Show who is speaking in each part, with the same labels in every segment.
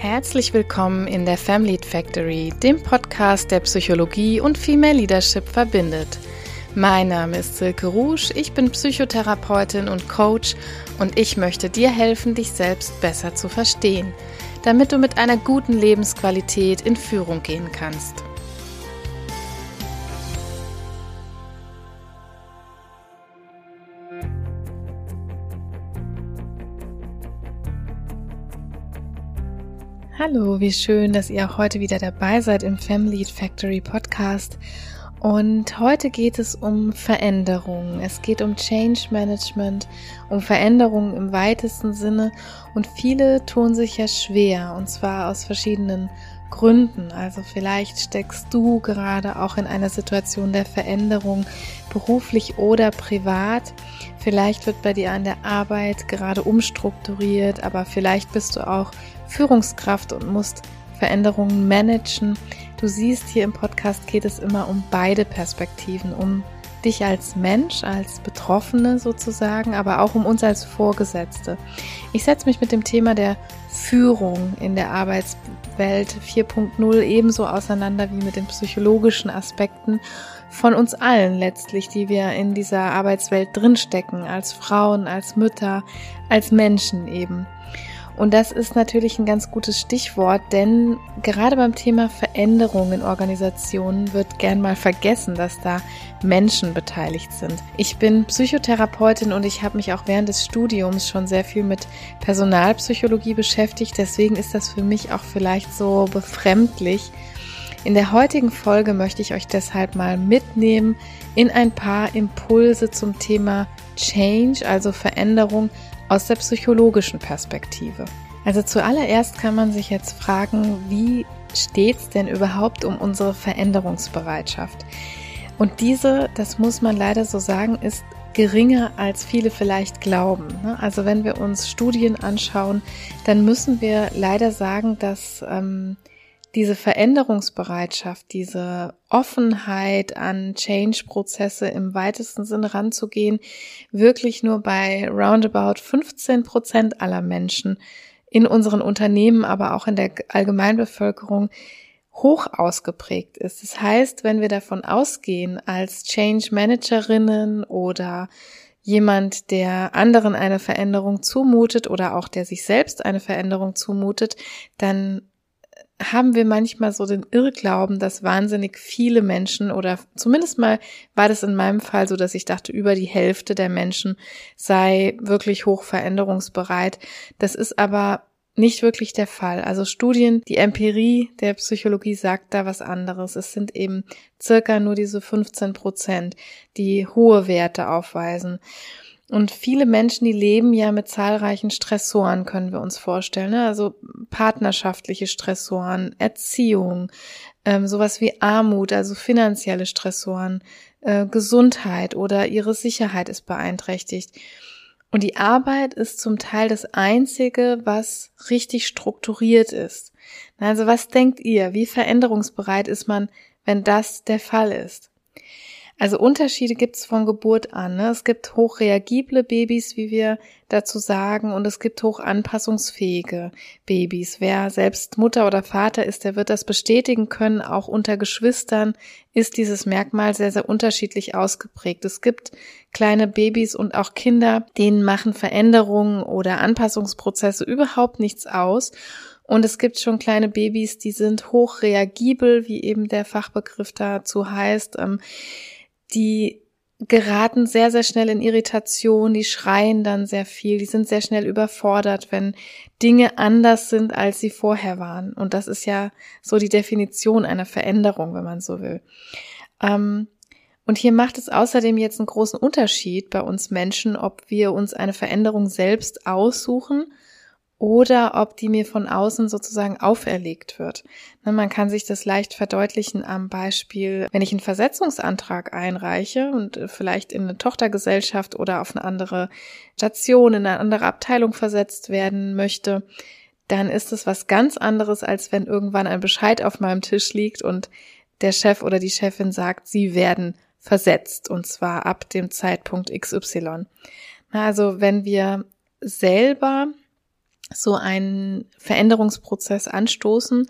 Speaker 1: Herzlich willkommen in der Family Factory, dem Podcast, der Psychologie und Female Leadership verbindet. Mein Name ist Silke Rouge, ich bin Psychotherapeutin und Coach und ich möchte dir helfen, dich selbst besser zu verstehen, damit du mit einer guten Lebensqualität in Führung gehen kannst. Hallo, wie schön, dass ihr auch heute wieder dabei seid im Family Factory Podcast. Und heute geht es um Veränderungen. Es geht um Change Management, um Veränderungen im weitesten Sinne. Und viele tun sich ja schwer, und zwar aus verschiedenen Gründen. Also vielleicht steckst du gerade auch in einer Situation der Veränderung, beruflich oder privat. Vielleicht wird bei dir an der Arbeit gerade umstrukturiert, aber vielleicht bist du auch Führungskraft und musst Veränderungen managen. Du siehst hier im Podcast geht es immer um beide Perspektiven, um dich als Mensch, als Betroffene sozusagen, aber auch um uns als Vorgesetzte. Ich setze mich mit dem Thema der Führung in der Arbeitswelt 4.0 ebenso auseinander wie mit den psychologischen Aspekten von uns allen letztlich, die wir in dieser Arbeitswelt drinstecken, als Frauen, als Mütter, als Menschen eben. Und das ist natürlich ein ganz gutes Stichwort, denn gerade beim Thema Veränderung in Organisationen wird gern mal vergessen, dass da Menschen beteiligt sind. Ich bin Psychotherapeutin und ich habe mich auch während des Studiums schon sehr viel mit Personalpsychologie beschäftigt. Deswegen ist das für mich auch vielleicht so befremdlich. In der heutigen Folge möchte ich euch deshalb mal mitnehmen in ein paar Impulse zum Thema Change, also Veränderung aus der psychologischen Perspektive. Also zuallererst kann man sich jetzt fragen, wie steht es denn überhaupt um unsere Veränderungsbereitschaft? Und diese, das muss man leider so sagen, ist geringer als viele vielleicht glauben. Ne? Also wenn wir uns Studien anschauen, dann müssen wir leider sagen, dass ähm, diese Veränderungsbereitschaft, diese Offenheit an Change-Prozesse im weitesten Sinne ranzugehen, wirklich nur bei roundabout 15 Prozent aller Menschen in unseren Unternehmen, aber auch in der Allgemeinbevölkerung hoch ausgeprägt ist. Das heißt, wenn wir davon ausgehen, als Change Managerinnen oder jemand, der anderen eine Veränderung zumutet oder auch der sich selbst eine Veränderung zumutet, dann haben wir manchmal so den Irrglauben, dass wahnsinnig viele Menschen oder zumindest mal war das in meinem Fall so, dass ich dachte, über die Hälfte der Menschen sei wirklich hoch veränderungsbereit. Das ist aber nicht wirklich der Fall. Also Studien, die Empirie der Psychologie sagt da was anderes. Es sind eben circa nur diese 15 Prozent, die hohe Werte aufweisen. Und viele Menschen, die leben ja mit zahlreichen Stressoren, können wir uns vorstellen. Ne? Also partnerschaftliche Stressoren, Erziehung, ähm, sowas wie Armut, also finanzielle Stressoren, äh, Gesundheit oder ihre Sicherheit ist beeinträchtigt. Und die Arbeit ist zum Teil das Einzige, was richtig strukturiert ist. Also was denkt ihr? Wie veränderungsbereit ist man, wenn das der Fall ist? Also Unterschiede gibt es von Geburt an. Ne? Es gibt hochreagible Babys, wie wir dazu sagen, und es gibt hoch anpassungsfähige Babys. Wer selbst Mutter oder Vater ist, der wird das bestätigen können. Auch unter Geschwistern ist dieses Merkmal sehr, sehr unterschiedlich ausgeprägt. Es gibt kleine Babys und auch Kinder, denen machen Veränderungen oder Anpassungsprozesse überhaupt nichts aus. Und es gibt schon kleine Babys, die sind hochreagibel, wie eben der Fachbegriff dazu heißt. Ähm, die geraten sehr, sehr schnell in Irritation, die schreien dann sehr viel, die sind sehr schnell überfordert, wenn Dinge anders sind, als sie vorher waren. Und das ist ja so die Definition einer Veränderung, wenn man so will. Ähm, und hier macht es außerdem jetzt einen großen Unterschied bei uns Menschen, ob wir uns eine Veränderung selbst aussuchen oder ob die mir von außen sozusagen auferlegt wird. Ne, man kann sich das leicht verdeutlichen am Beispiel, wenn ich einen Versetzungsantrag einreiche und äh, vielleicht in eine Tochtergesellschaft oder auf eine andere Station, in eine andere Abteilung versetzt werden möchte, dann ist es was ganz anderes, als wenn irgendwann ein Bescheid auf meinem Tisch liegt und der Chef oder die Chefin sagt, sie werden versetzt und zwar ab dem Zeitpunkt XY. Also wenn wir selber so einen Veränderungsprozess anstoßen,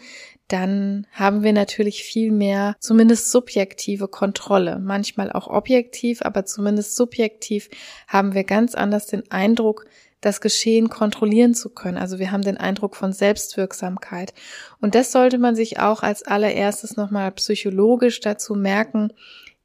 Speaker 1: dann haben wir natürlich viel mehr zumindest subjektive Kontrolle. Manchmal auch objektiv, aber zumindest subjektiv haben wir ganz anders den Eindruck, das Geschehen kontrollieren zu können. Also wir haben den Eindruck von Selbstwirksamkeit. Und das sollte man sich auch als allererstes nochmal psychologisch dazu merken,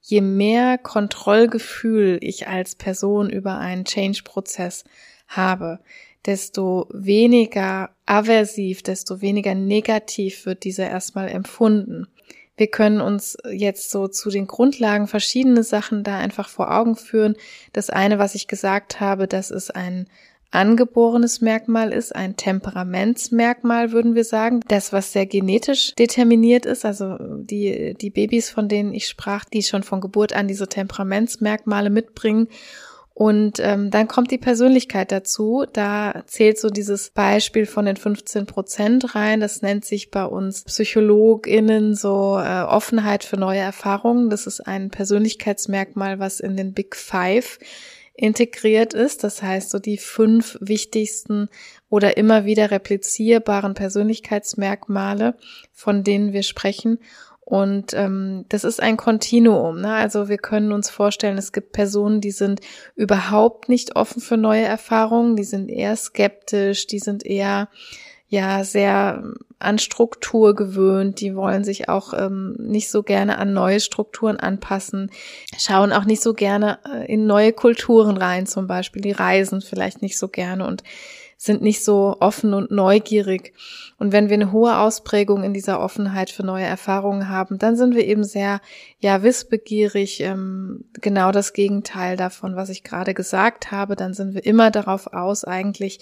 Speaker 1: je mehr Kontrollgefühl ich als Person über einen Change-Prozess habe, desto weniger aversiv, desto weniger negativ wird dieser erstmal empfunden. Wir können uns jetzt so zu den Grundlagen verschiedene Sachen da einfach vor Augen führen. Das eine, was ich gesagt habe, das ist ein angeborenes Merkmal ist, ein Temperamentsmerkmal, würden wir sagen. Das, was sehr genetisch determiniert ist, also die, die Babys, von denen ich sprach, die schon von Geburt an diese Temperamentsmerkmale mitbringen. Und ähm, dann kommt die Persönlichkeit dazu. Da zählt so dieses Beispiel von den 15 Prozent rein. Das nennt sich bei uns PsychologInnen so äh, Offenheit für neue Erfahrungen. Das ist ein Persönlichkeitsmerkmal, was in den Big Five integriert ist. Das heißt, so die fünf wichtigsten oder immer wieder replizierbaren Persönlichkeitsmerkmale, von denen wir sprechen. Und ähm, das ist ein Kontinuum. Ne? Also wir können uns vorstellen, es gibt Personen, die sind überhaupt nicht offen für neue Erfahrungen, die sind eher skeptisch, die sind eher ja sehr an Struktur gewöhnt, die wollen sich auch ähm, nicht so gerne an neue Strukturen anpassen, schauen auch nicht so gerne äh, in neue Kulturen rein, zum Beispiel, die reisen vielleicht nicht so gerne und sind nicht so offen und neugierig. Und wenn wir eine hohe Ausprägung in dieser Offenheit für neue Erfahrungen haben, dann sind wir eben sehr, ja, wissbegierig, ähm, genau das Gegenteil davon, was ich gerade gesagt habe. Dann sind wir immer darauf aus, eigentlich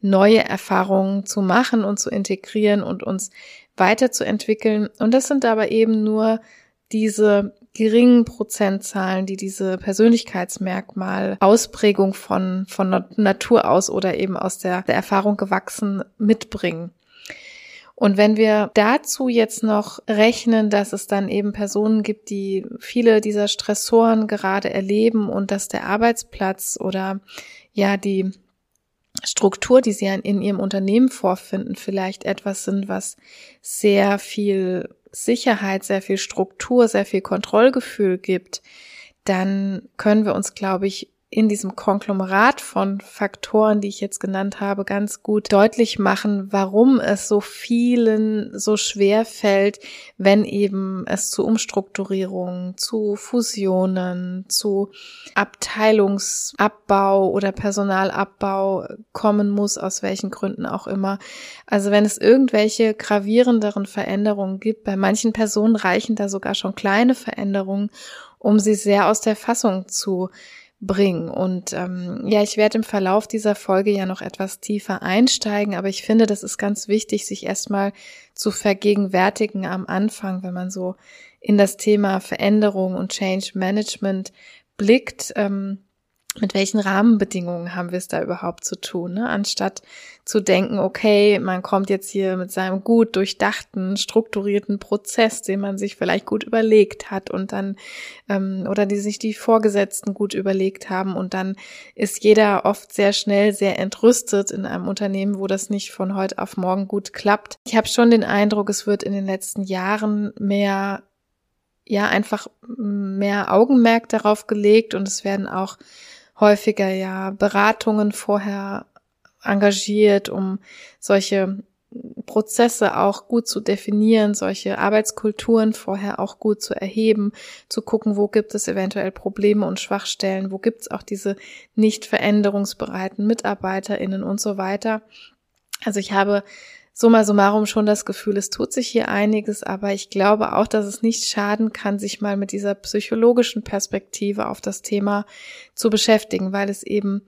Speaker 1: neue Erfahrungen zu machen und zu integrieren und uns weiterzuentwickeln. Und das sind aber eben nur diese geringen Prozentzahlen, die diese Persönlichkeitsmerkmal Ausprägung von, von Natur aus oder eben aus der, der Erfahrung gewachsen mitbringen. Und wenn wir dazu jetzt noch rechnen, dass es dann eben Personen gibt, die viele dieser Stressoren gerade erleben und dass der Arbeitsplatz oder ja die Struktur, die sie in ihrem Unternehmen vorfinden, vielleicht etwas sind, was sehr viel Sicherheit, sehr viel Struktur, sehr viel Kontrollgefühl gibt, dann können wir uns, glaube ich, in diesem Konglomerat von Faktoren, die ich jetzt genannt habe, ganz gut deutlich machen, warum es so vielen so schwer fällt, wenn eben es zu Umstrukturierungen, zu Fusionen, zu Abteilungsabbau oder Personalabbau kommen muss, aus welchen Gründen auch immer. Also wenn es irgendwelche gravierenderen Veränderungen gibt, bei manchen Personen reichen da sogar schon kleine Veränderungen, um sie sehr aus der Fassung zu bringen. Und ähm, ja, ich werde im Verlauf dieser Folge ja noch etwas tiefer einsteigen, aber ich finde, das ist ganz wichtig, sich erstmal zu vergegenwärtigen am Anfang, wenn man so in das Thema Veränderung und Change Management blickt. Ähm, mit welchen Rahmenbedingungen haben wir es da überhaupt zu tun, ne? anstatt zu denken, okay, man kommt jetzt hier mit seinem gut durchdachten, strukturierten Prozess, den man sich vielleicht gut überlegt hat und dann ähm, oder die sich die Vorgesetzten gut überlegt haben und dann ist jeder oft sehr schnell sehr entrüstet in einem Unternehmen, wo das nicht von heute auf morgen gut klappt. Ich habe schon den Eindruck, es wird in den letzten Jahren mehr ja einfach mehr Augenmerk darauf gelegt und es werden auch häufiger ja Beratungen vorher engagiert, um solche Prozesse auch gut zu definieren, solche Arbeitskulturen vorher auch gut zu erheben, zu gucken, wo gibt es eventuell Probleme und Schwachstellen, wo gibt es auch diese nicht veränderungsbereiten MitarbeiterInnen und so weiter. Also ich habe summa summarum schon das Gefühl, es tut sich hier einiges, aber ich glaube auch, dass es nicht schaden kann, sich mal mit dieser psychologischen Perspektive auf das Thema zu beschäftigen, weil es eben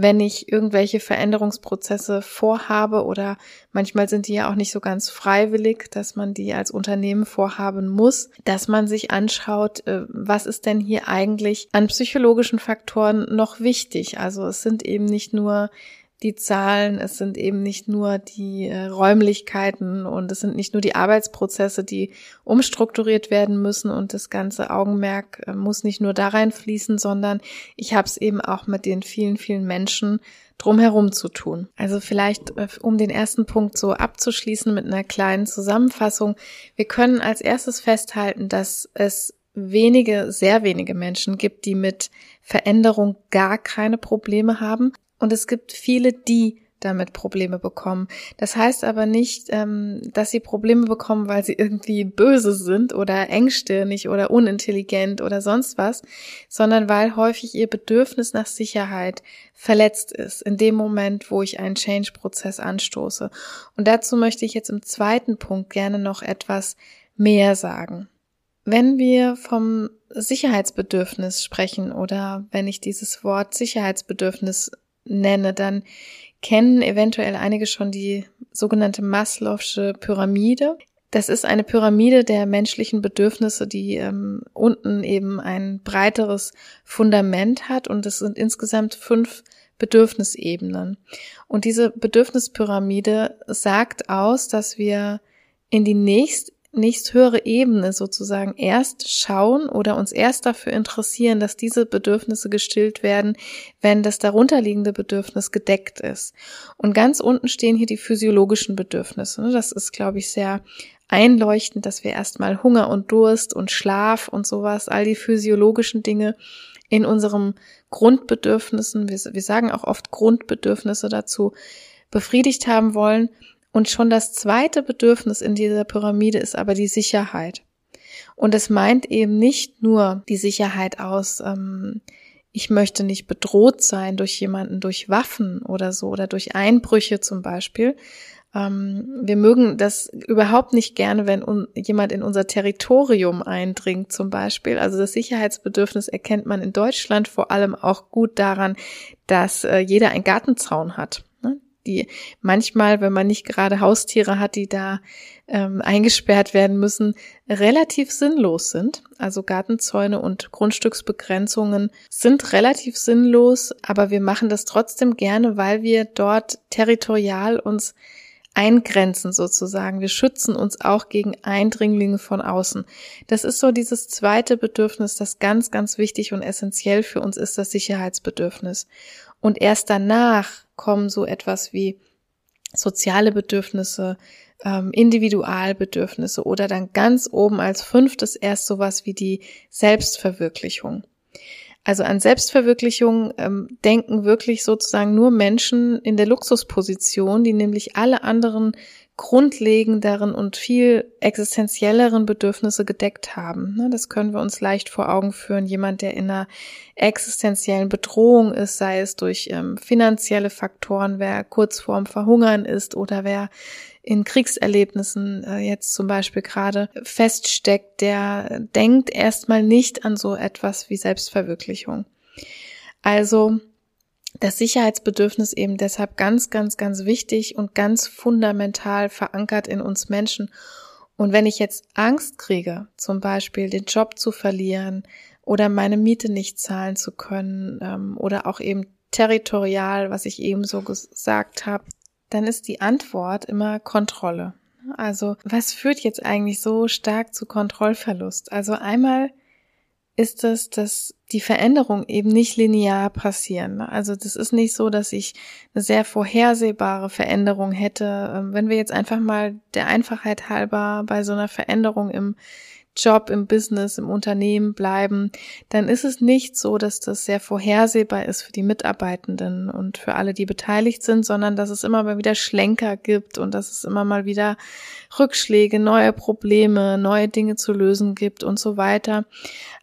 Speaker 1: wenn ich irgendwelche Veränderungsprozesse vorhabe oder manchmal sind die ja auch nicht so ganz freiwillig, dass man die als Unternehmen vorhaben muss, dass man sich anschaut, äh, was ist denn hier eigentlich an psychologischen Faktoren noch wichtig. Also es sind eben nicht nur die Zahlen, es sind eben nicht nur die äh, Räumlichkeiten und es sind nicht nur die Arbeitsprozesse, die umstrukturiert werden müssen und das ganze Augenmerk äh, muss nicht nur da reinfließen, sondern ich habe es eben auch mit den vielen, vielen Menschen drumherum zu tun. Also vielleicht, äh, um den ersten Punkt so abzuschließen mit einer kleinen Zusammenfassung. Wir können als erstes festhalten, dass es wenige, sehr wenige Menschen gibt, die mit Veränderung gar keine Probleme haben. Und es gibt viele, die damit Probleme bekommen. Das heißt aber nicht, ähm, dass sie Probleme bekommen, weil sie irgendwie böse sind oder engstirnig oder unintelligent oder sonst was, sondern weil häufig ihr Bedürfnis nach Sicherheit verletzt ist in dem Moment, wo ich einen Change-Prozess anstoße. Und dazu möchte ich jetzt im zweiten Punkt gerne noch etwas mehr sagen. Wenn wir vom Sicherheitsbedürfnis sprechen oder wenn ich dieses Wort Sicherheitsbedürfnis nenne, dann kennen eventuell einige schon die sogenannte Maslow'sche Pyramide. Das ist eine Pyramide der menschlichen Bedürfnisse, die ähm, unten eben ein breiteres Fundament hat und es sind insgesamt fünf Bedürfnisebenen. Und diese Bedürfnispyramide sagt aus, dass wir in die nächst nächsthöhere Ebene sozusagen erst schauen oder uns erst dafür interessieren, dass diese Bedürfnisse gestillt werden, wenn das darunterliegende Bedürfnis gedeckt ist. Und ganz unten stehen hier die physiologischen Bedürfnisse. Ne? Das ist, glaube ich, sehr einleuchtend, dass wir erstmal Hunger und Durst und Schlaf und sowas, all die physiologischen Dinge in unserem Grundbedürfnissen, wir, wir sagen auch oft Grundbedürfnisse dazu, befriedigt haben wollen und schon das zweite Bedürfnis in dieser Pyramide ist aber die Sicherheit. Und es meint eben nicht nur die Sicherheit aus, ähm, ich möchte nicht bedroht sein durch jemanden, durch Waffen oder so oder durch Einbrüche zum Beispiel. Ähm, wir mögen das überhaupt nicht gerne, wenn un jemand in unser Territorium eindringt zum Beispiel. Also das Sicherheitsbedürfnis erkennt man in Deutschland vor allem auch gut daran, dass äh, jeder einen Gartenzaun hat die manchmal, wenn man nicht gerade Haustiere hat, die da ähm, eingesperrt werden müssen, relativ sinnlos sind. Also Gartenzäune und Grundstücksbegrenzungen sind relativ sinnlos, aber wir machen das trotzdem gerne, weil wir dort territorial uns eingrenzen sozusagen. Wir schützen uns auch gegen Eindringlinge von außen. Das ist so dieses zweite Bedürfnis, das ganz, ganz wichtig und essentiell für uns ist, das Sicherheitsbedürfnis. Und erst danach kommen so etwas wie soziale Bedürfnisse, ähm, Individualbedürfnisse oder dann ganz oben als fünftes erst sowas wie die Selbstverwirklichung. Also an Selbstverwirklichung ähm, denken wirklich sozusagen nur Menschen in der Luxusposition, die nämlich alle anderen grundlegenderen und viel existenzielleren Bedürfnisse gedeckt haben. Ne, das können wir uns leicht vor Augen führen. Jemand, der in einer existenziellen Bedrohung ist, sei es durch ähm, finanzielle Faktoren, wer kurz vorm Verhungern ist oder wer in Kriegserlebnissen äh, jetzt zum Beispiel gerade feststeckt, der denkt erstmal nicht an so etwas wie Selbstverwirklichung. Also das Sicherheitsbedürfnis eben deshalb ganz, ganz, ganz wichtig und ganz fundamental verankert in uns Menschen. Und wenn ich jetzt Angst kriege, zum Beispiel den Job zu verlieren oder meine Miete nicht zahlen zu können ähm, oder auch eben territorial, was ich eben so gesagt habe, dann ist die Antwort immer Kontrolle. Also was führt jetzt eigentlich so stark zu Kontrollverlust? Also einmal ist es, dass die Veränderungen eben nicht linear passieren. Also das ist nicht so, dass ich eine sehr vorhersehbare Veränderung hätte. Ähm, wenn wir jetzt einfach mal der Einfachheit halber bei so einer Veränderung im Job, im Business, im Unternehmen bleiben, dann ist es nicht so, dass das sehr vorhersehbar ist für die Mitarbeitenden und für alle, die beteiligt sind, sondern dass es immer mal wieder Schlenker gibt und dass es immer mal wieder Rückschläge, neue Probleme, neue Dinge zu lösen gibt und so weiter.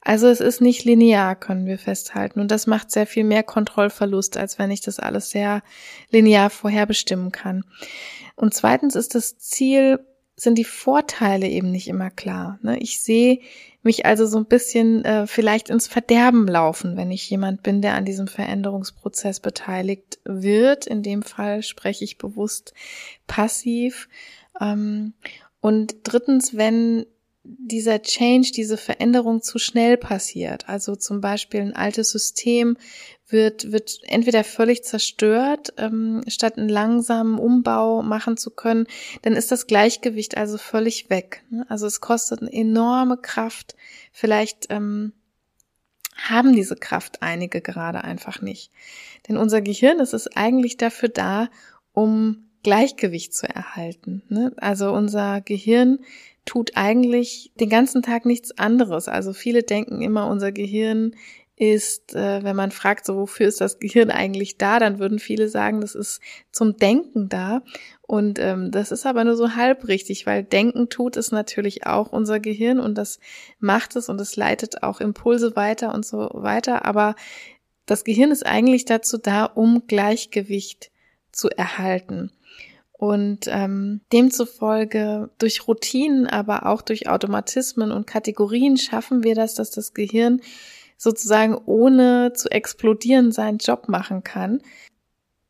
Speaker 1: Also es ist nicht linear, können wir festhalten. Und das macht sehr viel mehr Kontrollverlust, als wenn ich das alles sehr linear vorherbestimmen kann. Und zweitens ist das Ziel sind die Vorteile eben nicht immer klar. Ne? Ich sehe mich also so ein bisschen äh, vielleicht ins Verderben laufen, wenn ich jemand bin, der an diesem Veränderungsprozess beteiligt wird. In dem Fall spreche ich bewusst passiv. Ähm, und drittens, wenn dieser Change, diese Veränderung zu schnell passiert. Also zum Beispiel ein altes System wird, wird entweder völlig zerstört, ähm, statt einen langsamen Umbau machen zu können, dann ist das Gleichgewicht also völlig weg. Ne? Also es kostet eine enorme Kraft. Vielleicht ähm, haben diese Kraft einige gerade einfach nicht. Denn unser Gehirn ist es eigentlich dafür da, um Gleichgewicht zu erhalten. Ne? Also unser Gehirn tut eigentlich den ganzen Tag nichts anderes. Also viele denken immer, unser Gehirn ist, äh, wenn man fragt, so wofür ist das Gehirn eigentlich da, dann würden viele sagen, das ist zum Denken da. Und ähm, das ist aber nur so halb richtig, weil Denken tut es natürlich auch unser Gehirn und das macht es und es leitet auch Impulse weiter und so weiter. Aber das Gehirn ist eigentlich dazu da, um Gleichgewicht zu erhalten. Und ähm, demzufolge durch Routinen, aber auch durch Automatismen und Kategorien schaffen wir das, dass das Gehirn sozusagen ohne zu explodieren seinen Job machen kann.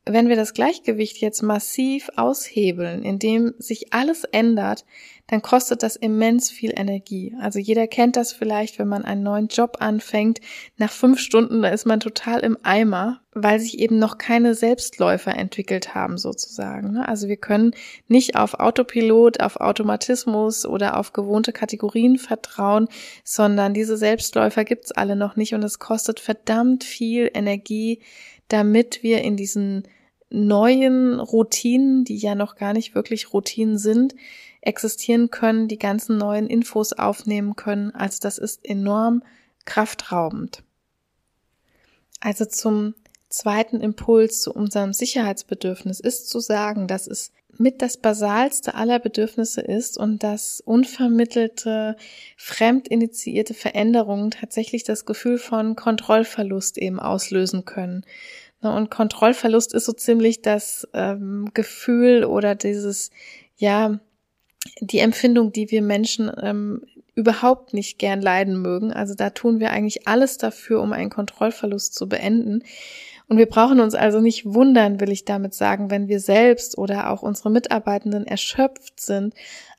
Speaker 1: Wenn wir das Gleichgewicht jetzt massiv aushebeln, indem sich alles ändert, dann kostet das immens viel Energie. Also jeder kennt das vielleicht, wenn man einen neuen Job anfängt. Nach fünf Stunden, da ist man total im Eimer, weil sich eben noch keine Selbstläufer entwickelt haben sozusagen. Ne? Also wir können nicht auf Autopilot, auf Automatismus oder auf gewohnte Kategorien vertrauen, sondern diese Selbstläufer gibt's alle noch nicht und es kostet verdammt viel Energie, damit wir in diesen neuen Routinen, die ja noch gar nicht wirklich Routinen sind, existieren können, die ganzen neuen Infos aufnehmen können. Also das ist enorm kraftraubend. Also zum zweiten Impuls zu unserem Sicherheitsbedürfnis ist zu sagen, dass es mit das basalste aller Bedürfnisse ist und dass unvermittelte, fremdinitiierte Veränderungen tatsächlich das Gefühl von Kontrollverlust eben auslösen können. Und Kontrollverlust ist so ziemlich das ähm, Gefühl oder dieses, ja, die Empfindung, die wir Menschen ähm, überhaupt nicht gern leiden mögen. Also da tun wir eigentlich alles dafür, um einen Kontrollverlust zu beenden. Und wir brauchen uns also nicht wundern, will ich damit sagen, wenn wir selbst oder auch unsere Mitarbeitenden erschöpft sind,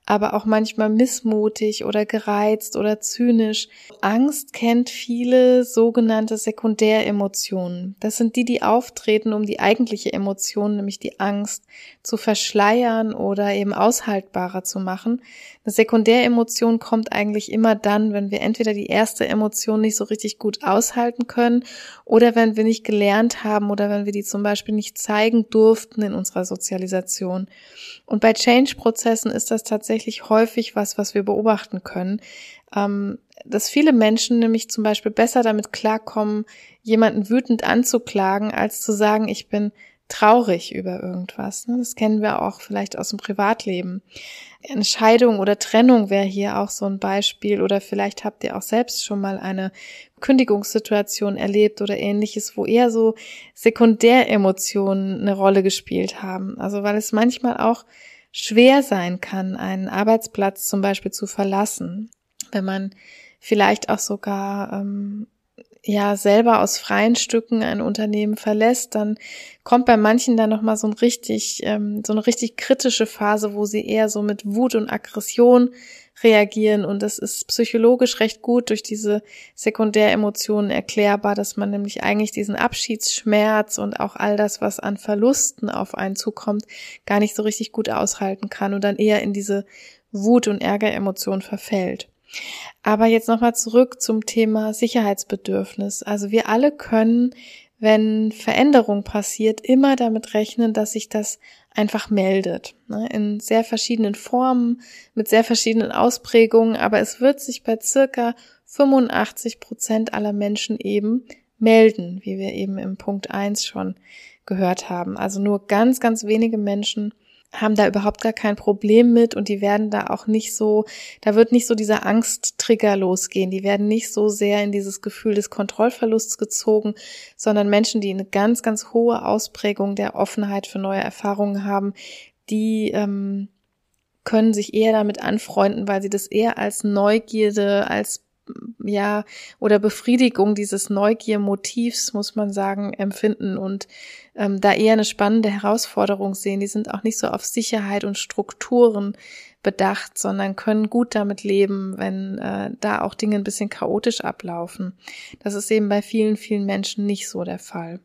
Speaker 1: aber auch manchmal missmutig oder gereizt oder zynisch. Angst kennt viele sogenannte Sekundäremotionen. Das sind die, die auftreten, um die eigentliche Emotion, nämlich die Angst, zu verschleiern oder eben aushaltbarer zu machen. Eine Sekundäremotion kommt eigentlich immer dann, wenn wir entweder die erste Emotion nicht so richtig gut aushalten können oder wenn wir nicht gelernt haben oder wenn wir die zum Beispiel nicht zeigen durften in unserer Sozialisation. Und bei Change-Prozessen ist das tatsächlich häufig was, was wir beobachten können, ähm, dass viele Menschen nämlich zum Beispiel besser damit klarkommen, jemanden wütend anzuklagen, als zu sagen, ich bin traurig über irgendwas. Ne? Das kennen wir auch vielleicht aus dem Privatleben. Entscheidung oder Trennung wäre hier auch so ein Beispiel oder vielleicht habt ihr auch selbst schon mal eine Kündigungssituation erlebt oder ähnliches, wo eher so Sekundäremotionen eine Rolle gespielt haben. Also weil es manchmal auch schwer sein kann, einen Arbeitsplatz zum Beispiel zu verlassen, wenn man vielleicht auch sogar ähm, ja selber aus freien Stücken ein Unternehmen verlässt, dann kommt bei manchen dann noch mal so ein richtig ähm, so eine richtig kritische Phase, wo sie eher so mit Wut und Aggression reagieren und das ist psychologisch recht gut durch diese Sekundäremotionen erklärbar, dass man nämlich eigentlich diesen Abschiedsschmerz und auch all das, was an Verlusten auf einen zukommt, gar nicht so richtig gut aushalten kann und dann eher in diese Wut und Ärgeremotion verfällt. Aber jetzt nochmal zurück zum Thema Sicherheitsbedürfnis. Also wir alle können, wenn Veränderung passiert, immer damit rechnen, dass sich das einfach meldet. Ne? In sehr verschiedenen Formen, mit sehr verschiedenen Ausprägungen, aber es wird sich bei circa 85 Prozent aller Menschen eben melden, wie wir eben im Punkt 1 schon gehört haben. Also nur ganz, ganz wenige Menschen haben da überhaupt gar kein Problem mit und die werden da auch nicht so, da wird nicht so dieser Angsttrigger losgehen. Die werden nicht so sehr in dieses Gefühl des Kontrollverlusts gezogen, sondern Menschen, die eine ganz, ganz hohe Ausprägung der Offenheit für neue Erfahrungen haben, die ähm, können sich eher damit anfreunden, weil sie das eher als Neugierde, als ja, oder Befriedigung dieses Neugiermotivs, muss man sagen, empfinden und ähm, da eher eine spannende Herausforderung sehen. Die sind auch nicht so auf Sicherheit und Strukturen bedacht, sondern können gut damit leben, wenn äh, da auch Dinge ein bisschen chaotisch ablaufen. Das ist eben bei vielen, vielen Menschen nicht so der Fall.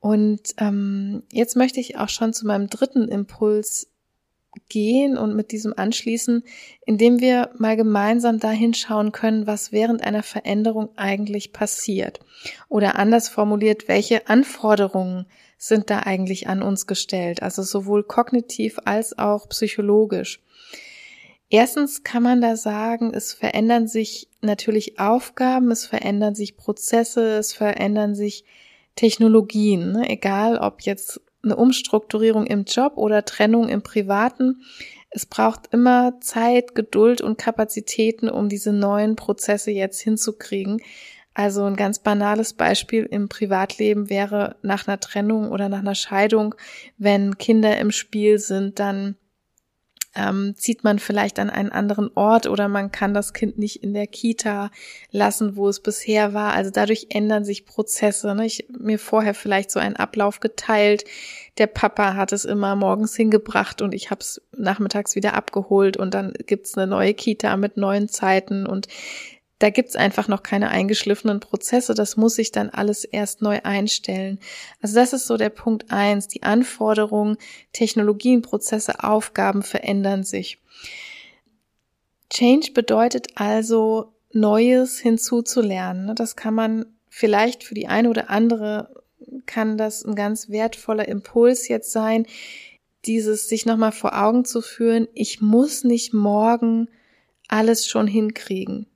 Speaker 1: Und ähm, jetzt möchte ich auch schon zu meinem dritten Impuls gehen und mit diesem anschließen, indem wir mal gemeinsam dahin schauen können, was während einer Veränderung eigentlich passiert. Oder anders formuliert, welche Anforderungen sind da eigentlich an uns gestellt, also sowohl kognitiv als auch psychologisch. Erstens kann man da sagen, es verändern sich natürlich Aufgaben, es verändern sich Prozesse, es verändern sich Technologien, ne? egal ob jetzt eine Umstrukturierung im Job oder Trennung im Privaten. Es braucht immer Zeit, Geduld und Kapazitäten, um diese neuen Prozesse jetzt hinzukriegen. Also ein ganz banales Beispiel im Privatleben wäre nach einer Trennung oder nach einer Scheidung, wenn Kinder im Spiel sind, dann ähm, zieht man vielleicht an einen anderen Ort oder man kann das Kind nicht in der Kita lassen, wo es bisher war. Also dadurch ändern sich Prozesse. Ne? Ich mir vorher vielleicht so einen Ablauf geteilt. Der Papa hat es immer morgens hingebracht und ich habe es nachmittags wieder abgeholt und dann gibt's eine neue Kita mit neuen Zeiten und da gibt's einfach noch keine eingeschliffenen Prozesse. Das muss sich dann alles erst neu einstellen. Also das ist so der Punkt eins. Die Anforderungen, Technologien, Prozesse, Aufgaben verändern sich. Change bedeutet also, Neues hinzuzulernen. Das kann man vielleicht für die eine oder andere kann das ein ganz wertvoller Impuls jetzt sein, dieses sich nochmal vor Augen zu führen. Ich muss nicht morgen alles schon hinkriegen.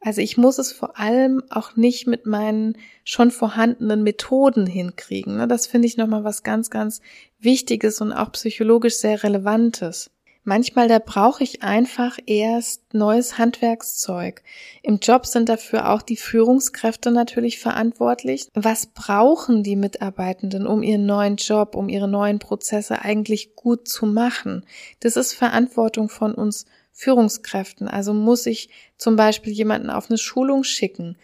Speaker 1: Also ich muss es vor allem auch nicht mit meinen schon vorhandenen Methoden hinkriegen. Ne? Das finde ich nochmal was ganz, ganz Wichtiges und auch psychologisch sehr Relevantes. Manchmal, da brauche ich einfach erst neues Handwerkszeug. Im Job sind dafür auch die Führungskräfte natürlich verantwortlich. Was brauchen die Mitarbeitenden, um ihren neuen Job, um ihre neuen Prozesse eigentlich gut zu machen? Das ist Verantwortung von uns Führungskräften. Also muss ich zum Beispiel jemanden auf eine Schulung schicken,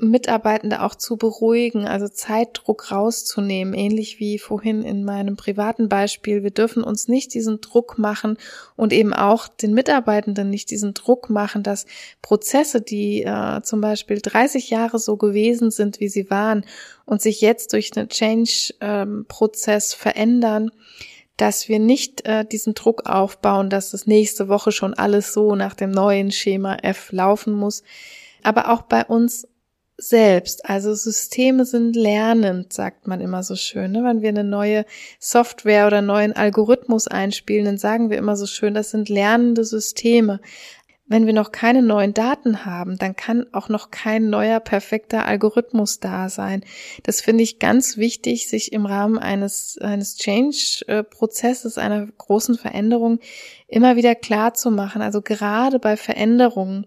Speaker 1: Mitarbeitende auch zu beruhigen, also Zeitdruck rauszunehmen, ähnlich wie vorhin in meinem privaten Beispiel. Wir dürfen uns nicht diesen Druck machen und eben auch den Mitarbeitenden nicht diesen Druck machen, dass Prozesse, die äh, zum Beispiel 30 Jahre so gewesen sind, wie sie waren und sich jetzt durch einen Change-Prozess ähm, verändern, dass wir nicht äh, diesen Druck aufbauen, dass es nächste Woche schon alles so nach dem neuen Schema F laufen muss. Aber auch bei uns selbst. Also Systeme sind lernend, sagt man immer so schön. Ne? Wenn wir eine neue Software oder neuen Algorithmus einspielen, dann sagen wir immer so schön, das sind lernende Systeme wenn wir noch keine neuen Daten haben, dann kann auch noch kein neuer perfekter Algorithmus da sein. Das finde ich ganz wichtig, sich im Rahmen eines, eines Change-Prozesses, einer großen Veränderung immer wieder klar zu machen. Also gerade bei Veränderungen.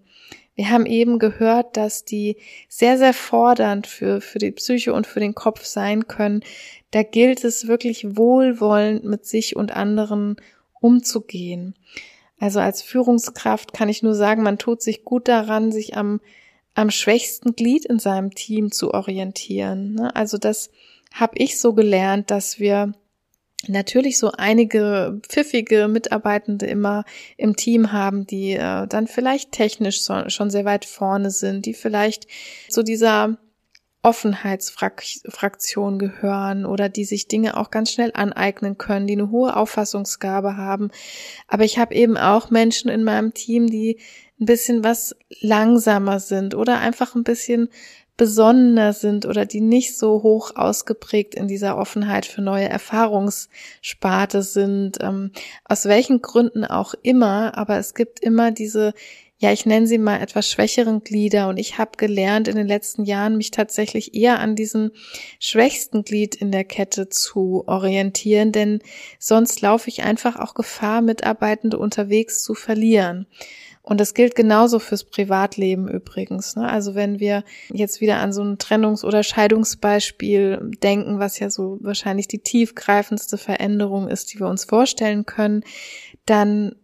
Speaker 1: Wir haben eben gehört, dass die sehr, sehr fordernd für, für die Psyche und für den Kopf sein können. Da gilt es wirklich wohlwollend mit sich und anderen umzugehen. Also als Führungskraft kann ich nur sagen, man tut sich gut daran, sich am, am schwächsten Glied in seinem Team zu orientieren. Ne? Also das habe ich so gelernt, dass wir natürlich so einige pfiffige Mitarbeitende immer im Team haben, die äh, dann vielleicht technisch schon sehr weit vorne sind, die vielleicht so dieser Offenheitsfraktion gehören oder die sich Dinge auch ganz schnell aneignen können, die eine hohe Auffassungsgabe haben. Aber ich habe eben auch Menschen in meinem Team, die ein bisschen was langsamer sind oder einfach ein bisschen besonnener sind oder die nicht so hoch ausgeprägt in dieser Offenheit für neue Erfahrungssparte sind, ähm, aus welchen Gründen auch immer, aber es gibt immer diese ja, ich nenne sie mal etwas schwächeren Glieder und ich habe gelernt in den letzten Jahren, mich tatsächlich eher an diesem schwächsten Glied in der Kette zu orientieren, denn sonst laufe ich einfach auch Gefahr, Mitarbeitende unterwegs zu verlieren. Und das gilt genauso fürs Privatleben übrigens. Ne? Also wenn wir jetzt wieder an so ein Trennungs- oder Scheidungsbeispiel denken, was ja so wahrscheinlich die tiefgreifendste Veränderung ist, die wir uns vorstellen können, dann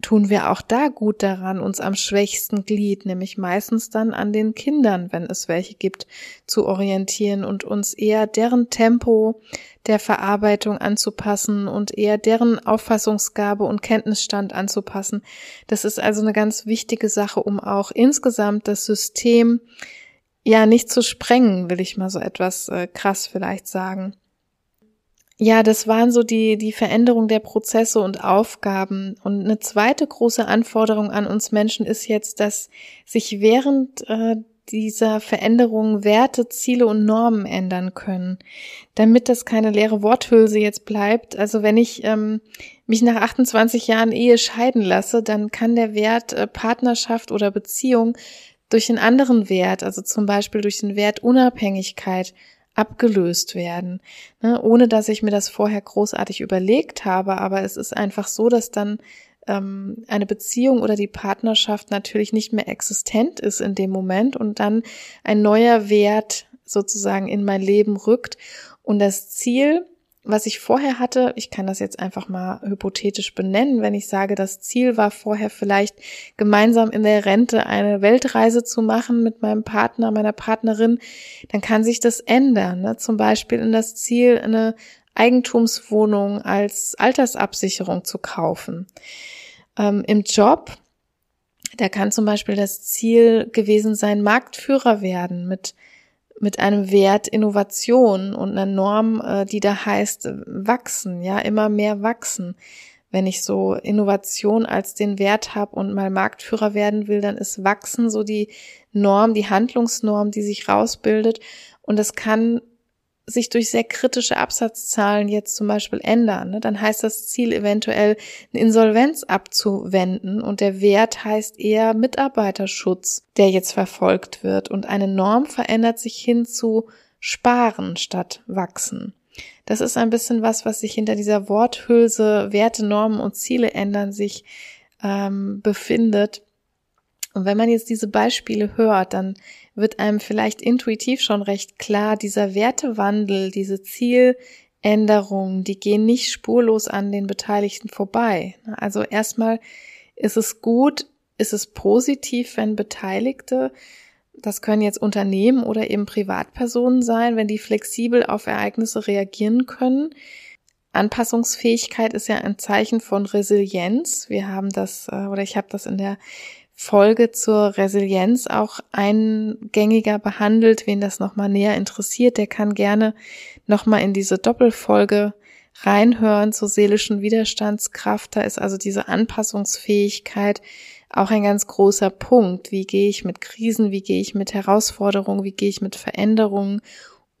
Speaker 1: tun wir auch da gut daran, uns am schwächsten Glied, nämlich meistens dann an den Kindern, wenn es welche gibt, zu orientieren und uns eher deren Tempo der Verarbeitung anzupassen und eher deren Auffassungsgabe und Kenntnisstand anzupassen. Das ist also eine ganz wichtige Sache, um auch insgesamt das System ja nicht zu sprengen, will ich mal so etwas äh, krass vielleicht sagen. Ja, das waren so die, die Veränderung der Prozesse und Aufgaben. Und eine zweite große Anforderung an uns Menschen ist jetzt, dass sich während äh, dieser Veränderung Werte, Ziele und Normen ändern können, damit das keine leere Worthülse jetzt bleibt. Also wenn ich ähm, mich nach 28 Jahren Ehe scheiden lasse, dann kann der Wert äh, Partnerschaft oder Beziehung durch einen anderen Wert, also zum Beispiel durch den Wert Unabhängigkeit abgelöst werden, ne, ohne dass ich mir das vorher großartig überlegt habe. Aber es ist einfach so, dass dann ähm, eine Beziehung oder die Partnerschaft natürlich nicht mehr existent ist in dem Moment und dann ein neuer Wert sozusagen in mein Leben rückt. Und das Ziel was ich vorher hatte, ich kann das jetzt einfach mal hypothetisch benennen, wenn ich sage, das Ziel war vorher vielleicht gemeinsam in der Rente eine Weltreise zu machen mit meinem Partner, meiner Partnerin, dann kann sich das ändern. Ne? Zum Beispiel in das Ziel, eine Eigentumswohnung als Altersabsicherung zu kaufen. Ähm, Im Job, da kann zum Beispiel das Ziel gewesen sein, Marktführer werden mit mit einem Wert Innovation und einer Norm, äh, die da heißt wachsen, ja, immer mehr wachsen. Wenn ich so Innovation als den Wert habe und mal Marktführer werden will, dann ist wachsen so die Norm, die Handlungsnorm, die sich rausbildet. Und das kann sich durch sehr kritische Absatzzahlen jetzt zum Beispiel ändern, ne, dann heißt das Ziel eventuell eine Insolvenz abzuwenden und der Wert heißt eher Mitarbeiterschutz, der jetzt verfolgt wird und eine Norm verändert sich hin zu sparen statt wachsen. Das ist ein bisschen was, was sich hinter dieser Worthülse Werte, Normen und Ziele ändern sich ähm, befindet. Und wenn man jetzt diese Beispiele hört, dann wird einem vielleicht intuitiv schon recht klar, dieser Wertewandel, diese Zieländerungen, die gehen nicht spurlos an den Beteiligten vorbei. Also erstmal ist es gut, ist es positiv, wenn Beteiligte, das können jetzt Unternehmen oder eben Privatpersonen sein, wenn die flexibel auf Ereignisse reagieren können. Anpassungsfähigkeit ist ja ein Zeichen von Resilienz. Wir haben das, äh, oder ich habe das in der Folge zur Resilienz auch eingängiger behandelt. Wen das nochmal näher interessiert, der kann gerne nochmal in diese Doppelfolge reinhören zur seelischen Widerstandskraft. Da ist also diese Anpassungsfähigkeit auch ein ganz großer Punkt. Wie gehe ich mit Krisen, wie gehe ich mit Herausforderungen, wie gehe ich mit Veränderungen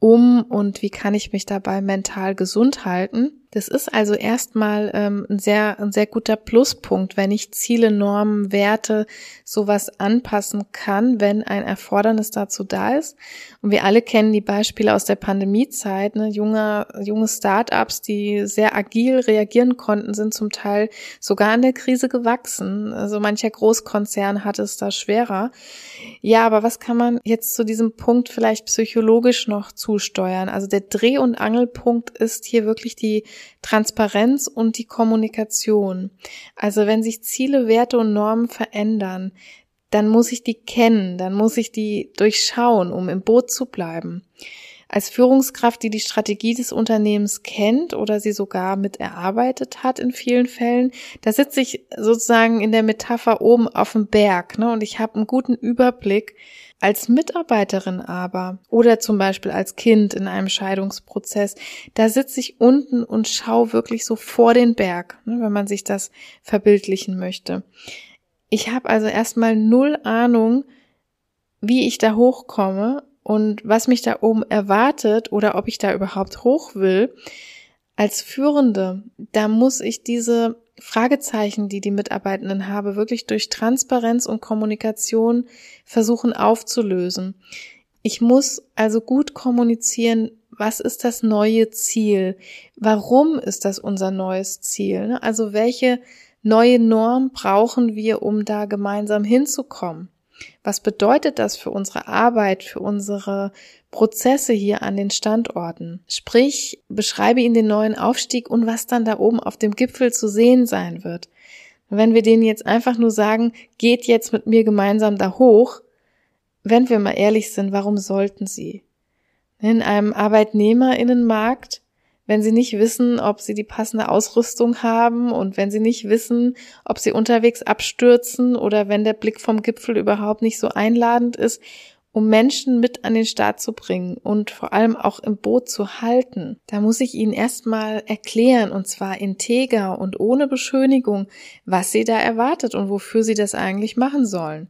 Speaker 1: um und wie kann ich mich dabei mental gesund halten? Das ist also erstmal ähm, ein sehr, ein sehr guter Pluspunkt, wenn ich Ziele, Normen, Werte, sowas anpassen kann, wenn ein Erfordernis dazu da ist. Und wir alle kennen die Beispiele aus der Pandemiezeit. Ne? Junge, junge Start-ups, die sehr agil reagieren konnten, sind zum Teil sogar in der Krise gewachsen. Also mancher Großkonzern hat es da schwerer. Ja, aber was kann man jetzt zu diesem Punkt vielleicht psychologisch noch zusteuern? Also der Dreh- und Angelpunkt ist hier wirklich die Transparenz und die Kommunikation. Also wenn sich Ziele, Werte und Normen verändern, dann muss ich die kennen, dann muss ich die durchschauen, um im Boot zu bleiben. Als Führungskraft, die die Strategie des Unternehmens kennt oder sie sogar mit erarbeitet hat in vielen Fällen, da sitze ich sozusagen in der Metapher oben auf dem Berg ne, und ich habe einen guten Überblick, als Mitarbeiterin aber oder zum Beispiel als Kind in einem Scheidungsprozess, da sitze ich unten und schaue wirklich so vor den Berg, ne, wenn man sich das verbildlichen möchte. Ich habe also erstmal null Ahnung, wie ich da hochkomme und was mich da oben erwartet oder ob ich da überhaupt hoch will. Als Führende, da muss ich diese Fragezeichen, die die Mitarbeitenden habe, wirklich durch Transparenz und Kommunikation versuchen aufzulösen. Ich muss also gut kommunizieren, was ist das neue Ziel? Warum ist das unser neues Ziel? Ne? Also welche neue Norm brauchen wir, um da gemeinsam hinzukommen? Was bedeutet das für unsere Arbeit, für unsere Prozesse hier an den Standorten? Sprich, beschreibe ihnen den neuen Aufstieg und was dann da oben auf dem Gipfel zu sehen sein wird. wenn wir denen jetzt einfach nur sagen, geht jetzt mit mir gemeinsam da hoch, wenn wir mal ehrlich sind, warum sollten sie? In einem Arbeitnehmerinnenmarkt, wenn sie nicht wissen, ob sie die passende Ausrüstung haben und wenn sie nicht wissen, ob sie unterwegs abstürzen oder wenn der Blick vom Gipfel überhaupt nicht so einladend ist um Menschen mit an den Start zu bringen und vor allem auch im Boot zu halten, da muss ich ihnen erstmal erklären, und zwar integer und ohne Beschönigung, was sie da erwartet und wofür sie das eigentlich machen sollen.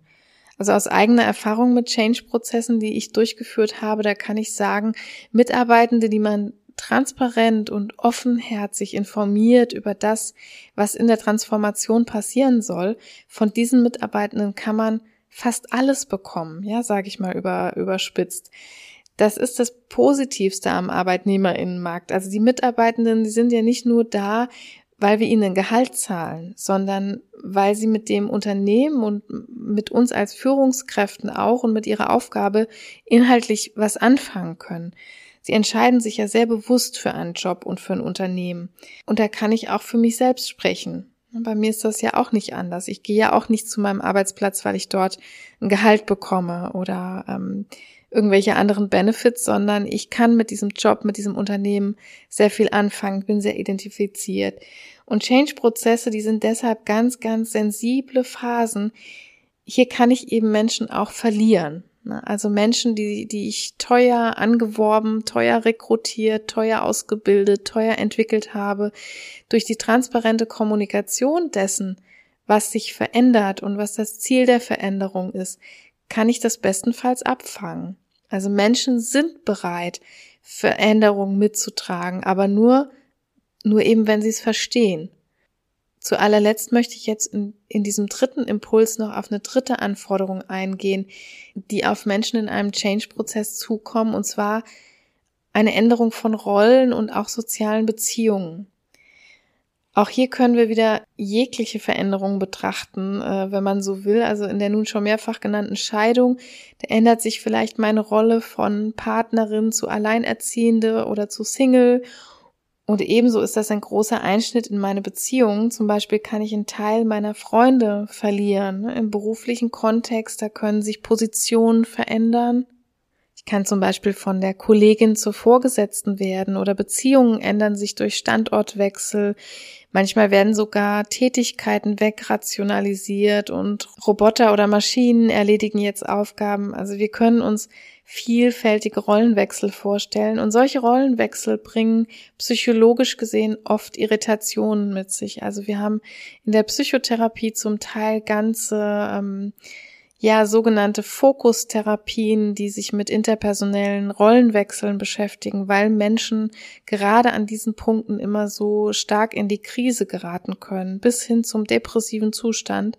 Speaker 1: Also aus eigener Erfahrung mit Change-Prozessen, die ich durchgeführt habe, da kann ich sagen, Mitarbeitende, die man transparent und offenherzig informiert über das, was in der Transformation passieren soll, von diesen Mitarbeitenden kann man fast alles bekommen, ja, sage ich mal über, überspitzt. Das ist das Positivste am Arbeitnehmerinnenmarkt. Also die Mitarbeitenden, die sind ja nicht nur da, weil wir ihnen Gehalt zahlen, sondern weil sie mit dem Unternehmen und mit uns als Führungskräften auch und mit ihrer Aufgabe inhaltlich was anfangen können. Sie entscheiden sich ja sehr bewusst für einen Job und für ein Unternehmen. Und da kann ich auch für mich selbst sprechen. Bei mir ist das ja auch nicht anders. Ich gehe ja auch nicht zu meinem Arbeitsplatz, weil ich dort ein Gehalt bekomme oder ähm, irgendwelche anderen Benefits, sondern ich kann mit diesem Job, mit diesem Unternehmen sehr viel anfangen, bin sehr identifiziert. Und Change-Prozesse, die sind deshalb ganz, ganz sensible Phasen. Hier kann ich eben Menschen auch verlieren. Ne? Also Menschen, die, die ich teuer angeworben, teuer rekrutiert, teuer ausgebildet, teuer entwickelt habe, durch die transparente Kommunikation dessen, was sich verändert und was das Ziel der Veränderung ist, kann ich das bestenfalls abfangen. Also Menschen sind bereit, Veränderungen mitzutragen, aber nur, nur eben, wenn sie es verstehen. Zu allerletzt möchte ich jetzt in, in diesem dritten Impuls noch auf eine dritte Anforderung eingehen, die auf Menschen in einem Change-Prozess zukommen, und zwar eine Änderung von Rollen und auch sozialen Beziehungen. Auch hier können wir wieder jegliche Veränderungen betrachten, äh, wenn man so will. Also in der nun schon mehrfach genannten Scheidung, da ändert sich vielleicht meine Rolle von Partnerin zu Alleinerziehende oder zu Single und ebenso ist das ein großer Einschnitt in meine Beziehung. Zum Beispiel kann ich einen Teil meiner Freunde verlieren. Im beruflichen Kontext, da können sich Positionen verändern. Ich kann zum Beispiel von der Kollegin zur Vorgesetzten werden oder Beziehungen ändern sich durch Standortwechsel. Manchmal werden sogar Tätigkeiten wegrationalisiert und Roboter oder Maschinen erledigen jetzt Aufgaben. Also wir können uns vielfältige Rollenwechsel vorstellen. Und solche Rollenwechsel bringen psychologisch gesehen oft Irritationen mit sich. Also wir haben in der Psychotherapie zum Teil ganze, ähm, ja, sogenannte Fokustherapien, die sich mit interpersonellen Rollenwechseln beschäftigen, weil Menschen gerade an diesen Punkten immer so stark in die Krise geraten können, bis hin zum depressiven Zustand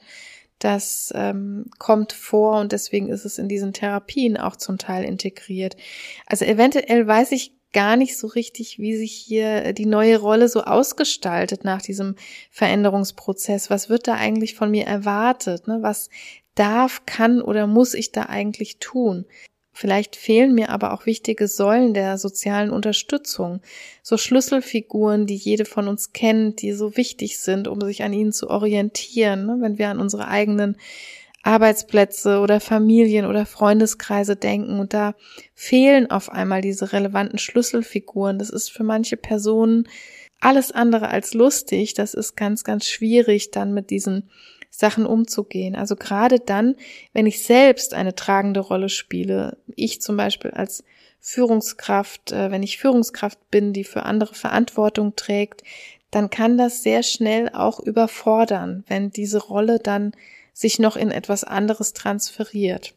Speaker 1: das ähm, kommt vor und deswegen ist es in diesen Therapien auch zum Teil integriert. Also eventuell weiß ich gar nicht so richtig, wie sich hier die neue Rolle so ausgestaltet nach diesem Veränderungsprozess. Was wird da eigentlich von mir erwartet? Ne? Was darf, kann oder muss ich da eigentlich tun? Vielleicht fehlen mir aber auch wichtige Säulen der sozialen Unterstützung, so Schlüsselfiguren, die jede von uns kennt, die so wichtig sind, um sich an ihnen zu orientieren, ne? wenn wir an unsere eigenen Arbeitsplätze oder Familien oder Freundeskreise denken und da fehlen auf einmal diese relevanten Schlüsselfiguren. Das ist für manche Personen alles andere als lustig. Das ist ganz, ganz schwierig, dann mit diesen Sachen umzugehen. Also gerade dann, wenn ich selbst eine tragende Rolle spiele, ich zum Beispiel als Führungskraft, äh, wenn ich Führungskraft bin, die für andere Verantwortung trägt, dann kann das sehr schnell auch überfordern, wenn diese Rolle dann sich noch in etwas anderes transferiert.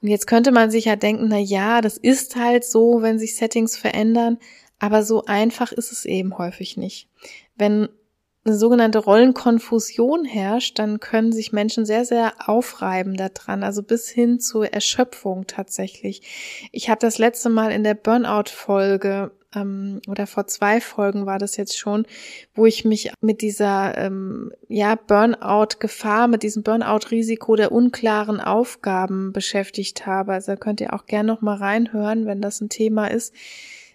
Speaker 1: Und jetzt könnte man sich ja denken, na ja, das ist halt so, wenn sich Settings verändern, aber so einfach ist es eben häufig nicht. Wenn eine sogenannte Rollenkonfusion herrscht, dann können sich Menschen sehr, sehr aufreiben daran, also bis hin zur Erschöpfung tatsächlich. Ich habe das letzte Mal in der Burnout-Folge ähm, oder vor zwei Folgen war das jetzt schon, wo ich mich mit dieser ähm, ja Burnout-Gefahr, mit diesem Burnout-Risiko der unklaren Aufgaben beschäftigt habe. Also da könnt ihr auch gerne noch mal reinhören, wenn das ein Thema ist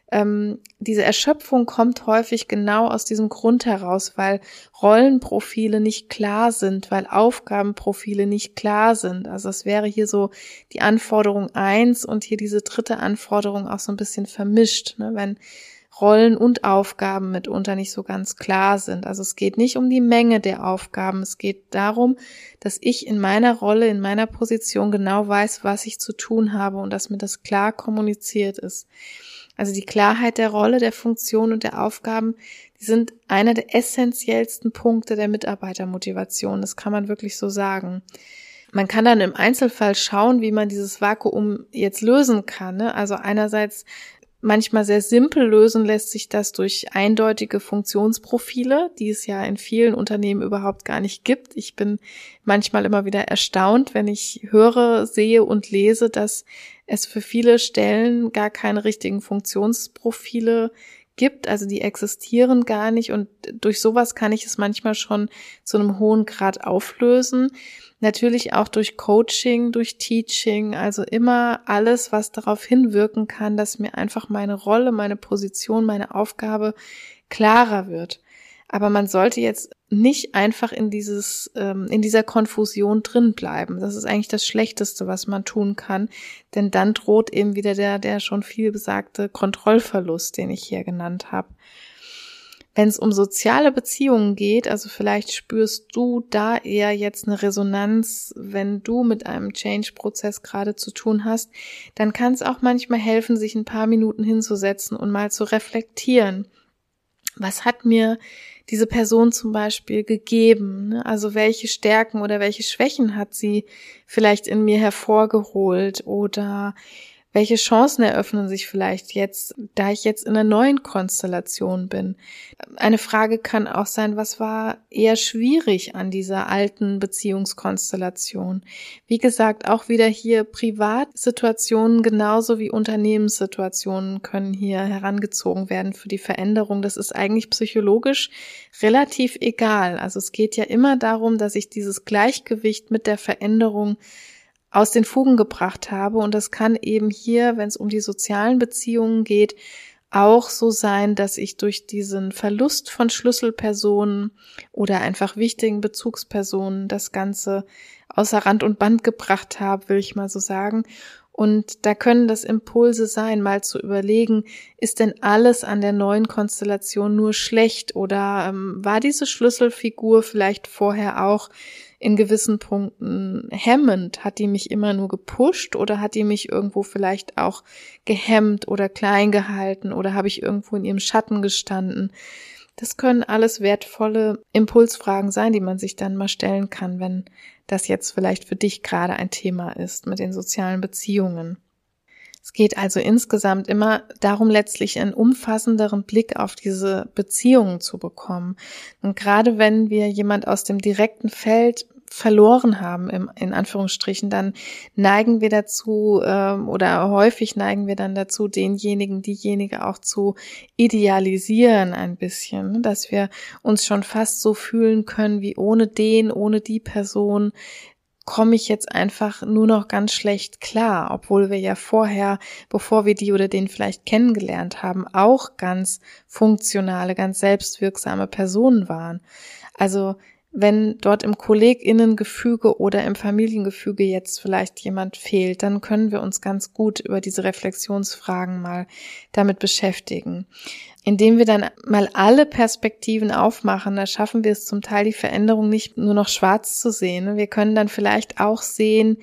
Speaker 1: ähm, diese Erschöpfung kommt häufig genau aus diesem Grund heraus, weil Rollenprofile nicht klar sind, weil Aufgabenprofile nicht klar sind. Also es wäre hier so die Anforderung eins und hier diese dritte Anforderung auch so ein bisschen vermischt, ne? wenn Rollen und Aufgaben mitunter nicht so ganz klar sind. Also es geht nicht um die Menge der Aufgaben, es geht darum, dass ich in meiner Rolle, in meiner Position genau weiß, was ich zu tun habe und dass mir das klar kommuniziert ist. Also die Klarheit der Rolle, der Funktion und der Aufgaben, die sind einer der essentiellsten Punkte der Mitarbeitermotivation. Das kann man wirklich so sagen. Man kann dann im Einzelfall schauen, wie man dieses Vakuum jetzt lösen kann. Ne? Also einerseits manchmal sehr simpel lösen lässt sich das durch eindeutige Funktionsprofile, die es ja in vielen Unternehmen überhaupt gar nicht gibt. Ich bin manchmal immer wieder erstaunt, wenn ich höre, sehe und lese, dass es für viele Stellen gar keine richtigen Funktionsprofile gibt, also die existieren gar nicht und durch sowas kann ich es manchmal schon zu einem hohen Grad auflösen. Natürlich auch durch Coaching, durch Teaching, also immer alles, was darauf hinwirken kann, dass mir einfach meine Rolle, meine Position, meine Aufgabe klarer wird. Aber man sollte jetzt nicht einfach in dieses, ähm, in dieser Konfusion drin bleiben. Das ist eigentlich das Schlechteste, was man tun kann. Denn dann droht eben wieder der, der schon viel besagte Kontrollverlust, den ich hier genannt habe. Wenn es um soziale Beziehungen geht, also vielleicht spürst du da eher jetzt eine Resonanz, wenn du mit einem Change-Prozess gerade zu tun hast, dann kann es auch manchmal helfen, sich ein paar Minuten hinzusetzen und mal zu reflektieren. Was hat mir diese Person zum Beispiel gegeben? Ne? Also welche Stärken oder welche Schwächen hat sie vielleicht in mir hervorgeholt oder welche Chancen eröffnen sich vielleicht jetzt, da ich jetzt in einer neuen Konstellation bin? Eine Frage kann auch sein, was war eher schwierig an dieser alten Beziehungskonstellation? Wie gesagt, auch wieder hier Privatsituationen genauso wie Unternehmenssituationen können hier herangezogen werden für die Veränderung. Das ist eigentlich psychologisch relativ egal. Also es geht ja immer darum, dass ich dieses Gleichgewicht mit der Veränderung aus den Fugen gebracht habe. Und das kann eben hier, wenn es um die sozialen Beziehungen geht, auch so sein, dass ich durch diesen Verlust von Schlüsselpersonen oder einfach wichtigen Bezugspersonen das Ganze außer Rand und Band gebracht habe, will ich mal so sagen. Und da können das Impulse sein, mal zu überlegen, ist denn alles an der neuen Konstellation nur schlecht oder ähm, war diese Schlüsselfigur vielleicht vorher auch in gewissen Punkten hemmend? Hat die mich immer nur gepusht oder hat die mich irgendwo vielleicht auch gehemmt oder klein gehalten oder habe ich irgendwo in ihrem Schatten gestanden? Das können alles wertvolle Impulsfragen sein, die man sich dann mal stellen kann, wenn das jetzt vielleicht für dich gerade ein Thema ist mit den sozialen Beziehungen. Es geht also insgesamt immer darum, letztlich einen umfassenderen Blick auf diese Beziehungen zu bekommen. Und gerade wenn wir jemand aus dem direkten Feld verloren haben, im, in Anführungsstrichen, dann neigen wir dazu ähm, oder häufig neigen wir dann dazu, denjenigen, diejenige auch zu idealisieren ein bisschen, dass wir uns schon fast so fühlen können wie ohne den, ohne die Person komme ich jetzt einfach nur noch ganz schlecht klar, obwohl wir ja vorher, bevor wir die oder den vielleicht kennengelernt haben, auch ganz funktionale, ganz selbstwirksame Personen waren. Also wenn dort im Kolleginnengefüge oder im Familiengefüge jetzt vielleicht jemand fehlt, dann können wir uns ganz gut über diese Reflexionsfragen mal damit beschäftigen. Indem wir dann mal alle Perspektiven aufmachen, da schaffen wir es zum Teil die Veränderung nicht nur noch schwarz zu sehen. Wir können dann vielleicht auch sehen,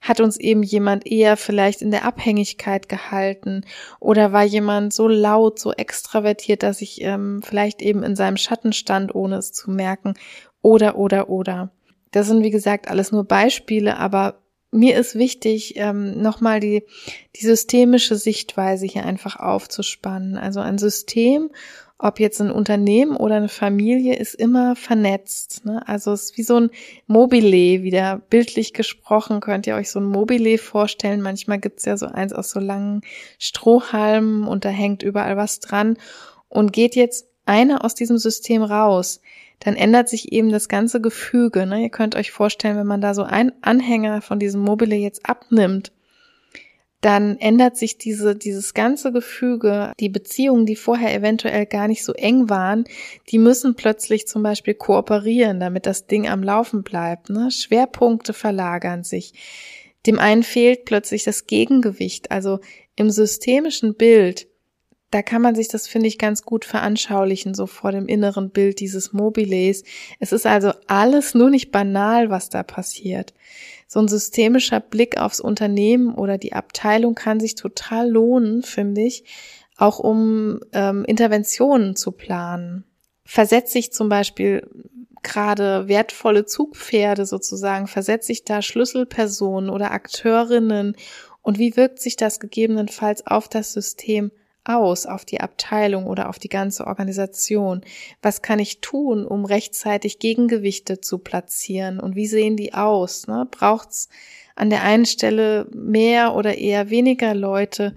Speaker 1: hat uns eben jemand eher vielleicht in der Abhängigkeit gehalten oder war jemand so laut, so extravertiert, dass ich ähm, vielleicht eben in seinem Schatten stand, ohne es zu merken oder, oder, oder. Das sind, wie gesagt, alles nur Beispiele, aber mir ist wichtig, ähm, nochmal die, die systemische Sichtweise hier einfach aufzuspannen. Also ein System, ob jetzt ein Unternehmen oder eine Familie, ist immer vernetzt. Ne? Also es ist wie so ein Mobile, wieder bildlich gesprochen, könnt ihr euch so ein Mobile vorstellen. Manchmal gibt's ja so eins aus so langen Strohhalmen und da hängt überall was dran. Und geht jetzt einer aus diesem System raus, dann ändert sich eben das ganze Gefüge. Ne? Ihr könnt euch vorstellen, wenn man da so einen Anhänger von diesem Mobile jetzt abnimmt, dann ändert sich diese, dieses ganze Gefüge, die Beziehungen, die vorher eventuell gar nicht so eng waren, die müssen plötzlich zum Beispiel kooperieren, damit das Ding am Laufen bleibt. Ne? Schwerpunkte verlagern sich. Dem einen fehlt plötzlich das Gegengewicht. Also im systemischen Bild, da kann man sich das, finde ich, ganz gut veranschaulichen, so vor dem inneren Bild dieses Mobiles. Es ist also alles nur nicht banal, was da passiert so ein systemischer Blick aufs Unternehmen oder die Abteilung kann sich total lohnen, finde ich, auch um ähm, Interventionen zu planen. Versetze ich zum Beispiel gerade wertvolle Zugpferde sozusagen, versetze ich da Schlüsselpersonen oder Akteurinnen und wie wirkt sich das gegebenenfalls auf das System aus auf die Abteilung oder auf die ganze Organisation? Was kann ich tun, um rechtzeitig Gegengewichte zu platzieren? Und wie sehen die aus? Ne? Braucht es an der einen Stelle mehr oder eher weniger Leute?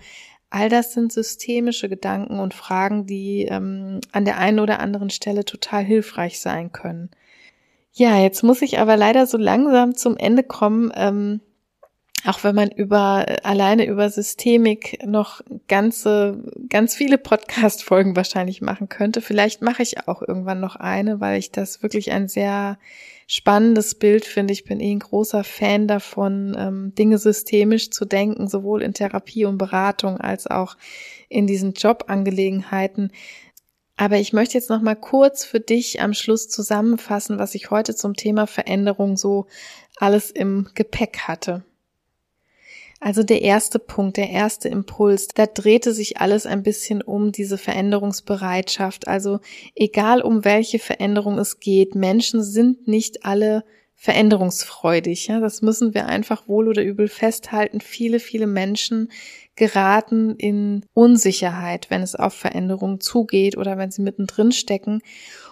Speaker 1: All das sind systemische Gedanken und Fragen, die ähm, an der einen oder anderen Stelle total hilfreich sein können. Ja, jetzt muss ich aber leider so langsam zum Ende kommen. Ähm, auch wenn man über alleine über Systemik noch ganze ganz viele Podcast Folgen wahrscheinlich machen könnte. Vielleicht mache ich auch irgendwann noch eine, weil ich das wirklich ein sehr spannendes Bild finde. Ich bin eh ein großer Fan davon, ähm, Dinge systemisch zu denken, sowohl in Therapie und Beratung als auch in diesen Jobangelegenheiten. Aber ich möchte jetzt noch mal kurz für dich am Schluss zusammenfassen, was ich heute zum Thema Veränderung so alles im Gepäck hatte. Also der erste Punkt, der erste Impuls, da drehte sich alles ein bisschen um diese Veränderungsbereitschaft. Also egal um welche Veränderung es geht, Menschen sind nicht alle veränderungsfreudig. Ja, das müssen wir einfach wohl oder übel festhalten. Viele, viele Menschen geraten in Unsicherheit, wenn es auf Veränderungen zugeht oder wenn sie mittendrin stecken.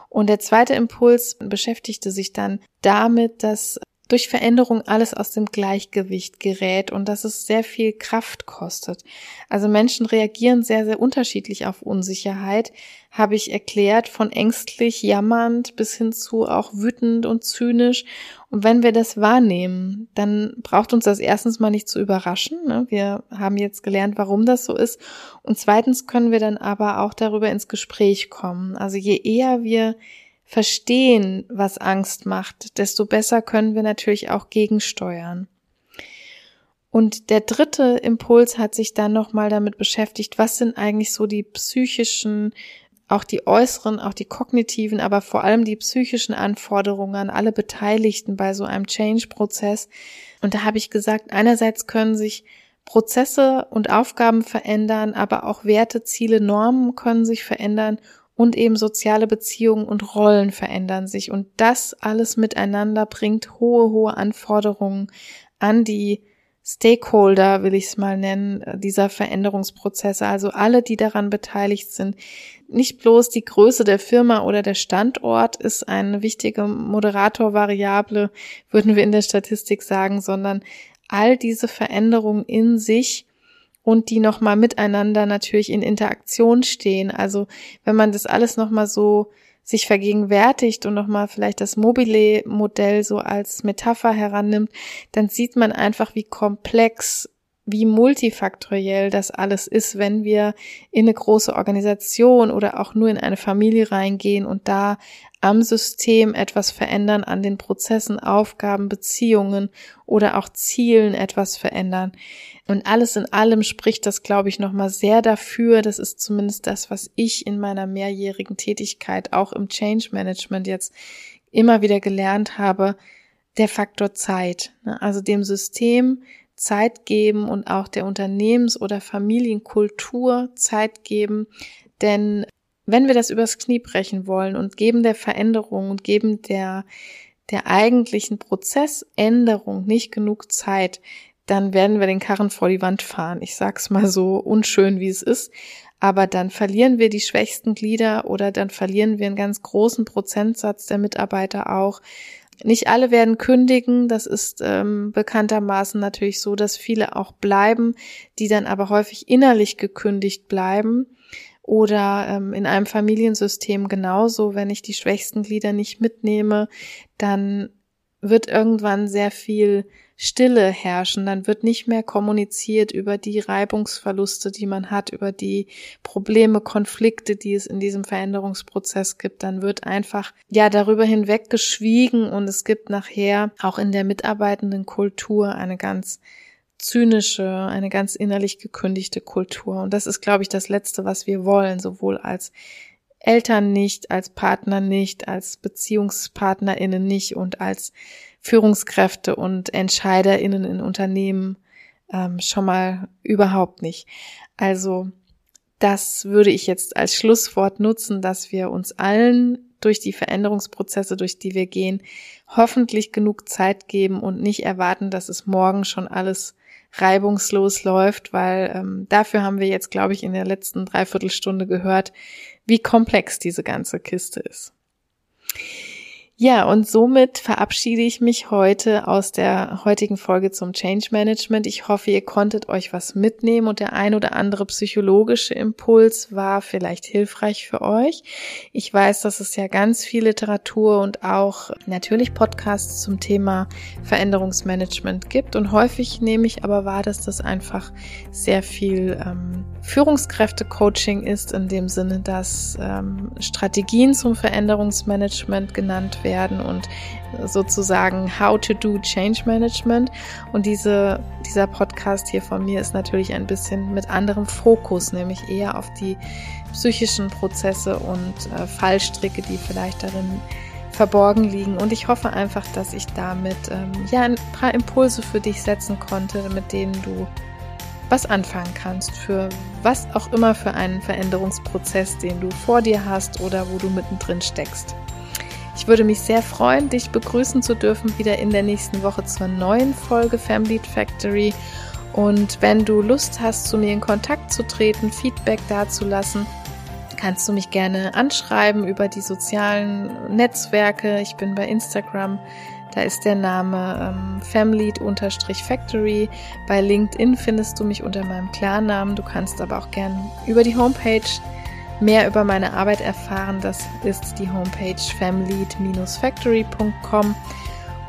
Speaker 1: Und der zweite Impuls beschäftigte sich dann damit, dass durch Veränderung alles aus dem Gleichgewicht gerät und dass es sehr viel Kraft kostet. Also Menschen reagieren sehr, sehr unterschiedlich auf Unsicherheit, habe ich erklärt, von ängstlich, jammernd bis hin zu auch wütend und zynisch. Und wenn wir das wahrnehmen, dann braucht uns das erstens mal nicht zu überraschen. Ne? Wir haben jetzt gelernt, warum das so ist. Und zweitens können wir dann aber auch darüber ins Gespräch kommen. Also je eher wir verstehen, was Angst macht, desto besser können wir natürlich auch gegensteuern. Und der dritte Impuls hat sich dann nochmal damit beschäftigt, was sind eigentlich so die psychischen, auch die äußeren, auch die kognitiven, aber vor allem die psychischen Anforderungen an alle Beteiligten bei so einem Change-Prozess. Und da habe ich gesagt, einerseits können sich Prozesse und Aufgaben verändern, aber auch Werte, Ziele, Normen können sich verändern und eben soziale Beziehungen und Rollen verändern sich. Und das alles miteinander bringt hohe, hohe Anforderungen an die Stakeholder, will ich es mal nennen, dieser Veränderungsprozesse. Also alle, die daran beteiligt sind. Nicht bloß die Größe der Firma oder der Standort ist eine wichtige Moderatorvariable, würden wir in der Statistik sagen, sondern all diese Veränderungen in sich und die nochmal miteinander natürlich in Interaktion stehen. Also wenn man das alles nochmal so sich vergegenwärtigt und nochmal vielleicht das Mobile-Modell so als Metapher herannimmt, dann sieht man einfach, wie komplex, wie multifaktoriell das alles ist, wenn wir in eine große Organisation oder auch nur in eine Familie reingehen und da am System etwas verändern, an den Prozessen, Aufgaben, Beziehungen oder auch Zielen etwas verändern. Und alles in allem spricht das, glaube ich, nochmal sehr dafür. Das ist zumindest das, was ich in meiner mehrjährigen Tätigkeit auch im Change Management jetzt immer wieder gelernt habe. Der Faktor Zeit. Ne? Also dem System Zeit geben und auch der Unternehmens- oder Familienkultur Zeit geben. Denn wenn wir das übers Knie brechen wollen und geben der Veränderung und geben der, der eigentlichen Prozessänderung nicht genug Zeit, dann werden wir den Karren vor die Wand fahren. Ich sag's mal so unschön, wie es ist. Aber dann verlieren wir die schwächsten Glieder oder dann verlieren wir einen ganz großen Prozentsatz der Mitarbeiter auch. Nicht alle werden kündigen. Das ist ähm, bekanntermaßen natürlich so, dass viele auch bleiben, die dann aber häufig innerlich gekündigt bleiben oder ähm, in einem Familiensystem genauso, wenn ich die schwächsten Glieder nicht mitnehme, dann wird irgendwann sehr viel Stille herrschen, dann wird nicht mehr kommuniziert über die Reibungsverluste, die man hat, über die Probleme, Konflikte, die es in diesem Veränderungsprozess gibt, dann wird einfach ja darüber hinweg geschwiegen und es gibt nachher auch in der mitarbeitenden Kultur eine ganz zynische, eine ganz innerlich gekündigte Kultur. Und das ist, glaube ich, das Letzte, was wir wollen, sowohl als Eltern nicht, als Partner nicht, als BeziehungspartnerInnen nicht und als Führungskräfte und EntscheiderInnen in Unternehmen ähm, schon mal überhaupt nicht. Also das würde ich jetzt als Schlusswort nutzen, dass wir uns allen durch die Veränderungsprozesse, durch die wir gehen, hoffentlich genug Zeit geben und nicht erwarten, dass es morgen schon alles reibungslos läuft, weil ähm, dafür haben wir jetzt, glaube ich, in der letzten Dreiviertelstunde gehört, wie komplex diese ganze Kiste ist. Ja, und somit verabschiede ich mich heute aus der heutigen Folge zum Change Management. Ich hoffe, ihr konntet euch was mitnehmen und der ein oder andere psychologische Impuls war vielleicht hilfreich für euch. Ich weiß, dass es ja ganz viel Literatur und auch natürlich Podcasts zum Thema Veränderungsmanagement gibt und häufig nehme ich aber wahr, dass das einfach sehr viel ähm, Führungskräfte-Coaching ist, in dem Sinne, dass ähm, Strategien zum Veränderungsmanagement genannt werden werden und sozusagen How to do Change Management. Und diese, dieser Podcast hier von mir ist natürlich ein bisschen mit anderem Fokus, nämlich eher auf die psychischen Prozesse und äh, Fallstricke, die vielleicht darin verborgen liegen. Und ich hoffe einfach, dass ich damit ähm, ja ein paar Impulse für dich setzen konnte, mit denen du was anfangen kannst für was auch immer für einen Veränderungsprozess, den du vor dir hast oder wo du mittendrin steckst. Ich würde mich sehr freuen, dich begrüßen zu dürfen wieder in der nächsten Woche zur neuen Folge Family Factory. Und wenn du Lust hast, zu mir in Kontakt zu treten, Feedback dazulassen, kannst du mich gerne anschreiben über die sozialen Netzwerke. Ich bin bei Instagram. Da ist der Name ähm, family-factory. Bei LinkedIn findest du mich unter meinem Klarnamen. Du kannst aber auch gerne über die Homepage mehr über meine Arbeit erfahren, das ist die Homepage family-factory.com.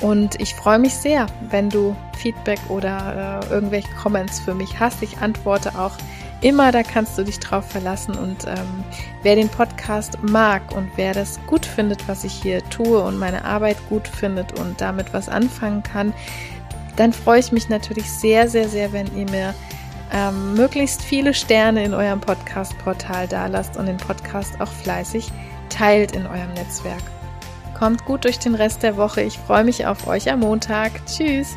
Speaker 1: Und ich freue mich sehr, wenn du Feedback oder äh, irgendwelche Comments für mich hast. Ich antworte auch immer, da kannst du dich drauf verlassen. Und ähm, wer den Podcast mag und wer das gut findet, was ich hier tue und meine Arbeit gut findet und damit was anfangen kann, dann freue ich mich natürlich sehr, sehr, sehr, wenn ihr mir ähm, möglichst viele Sterne in eurem Podcast-Portal dalasst und den Podcast auch fleißig teilt in eurem Netzwerk. Kommt gut durch den Rest der Woche. Ich freue mich auf euch am Montag. Tschüss.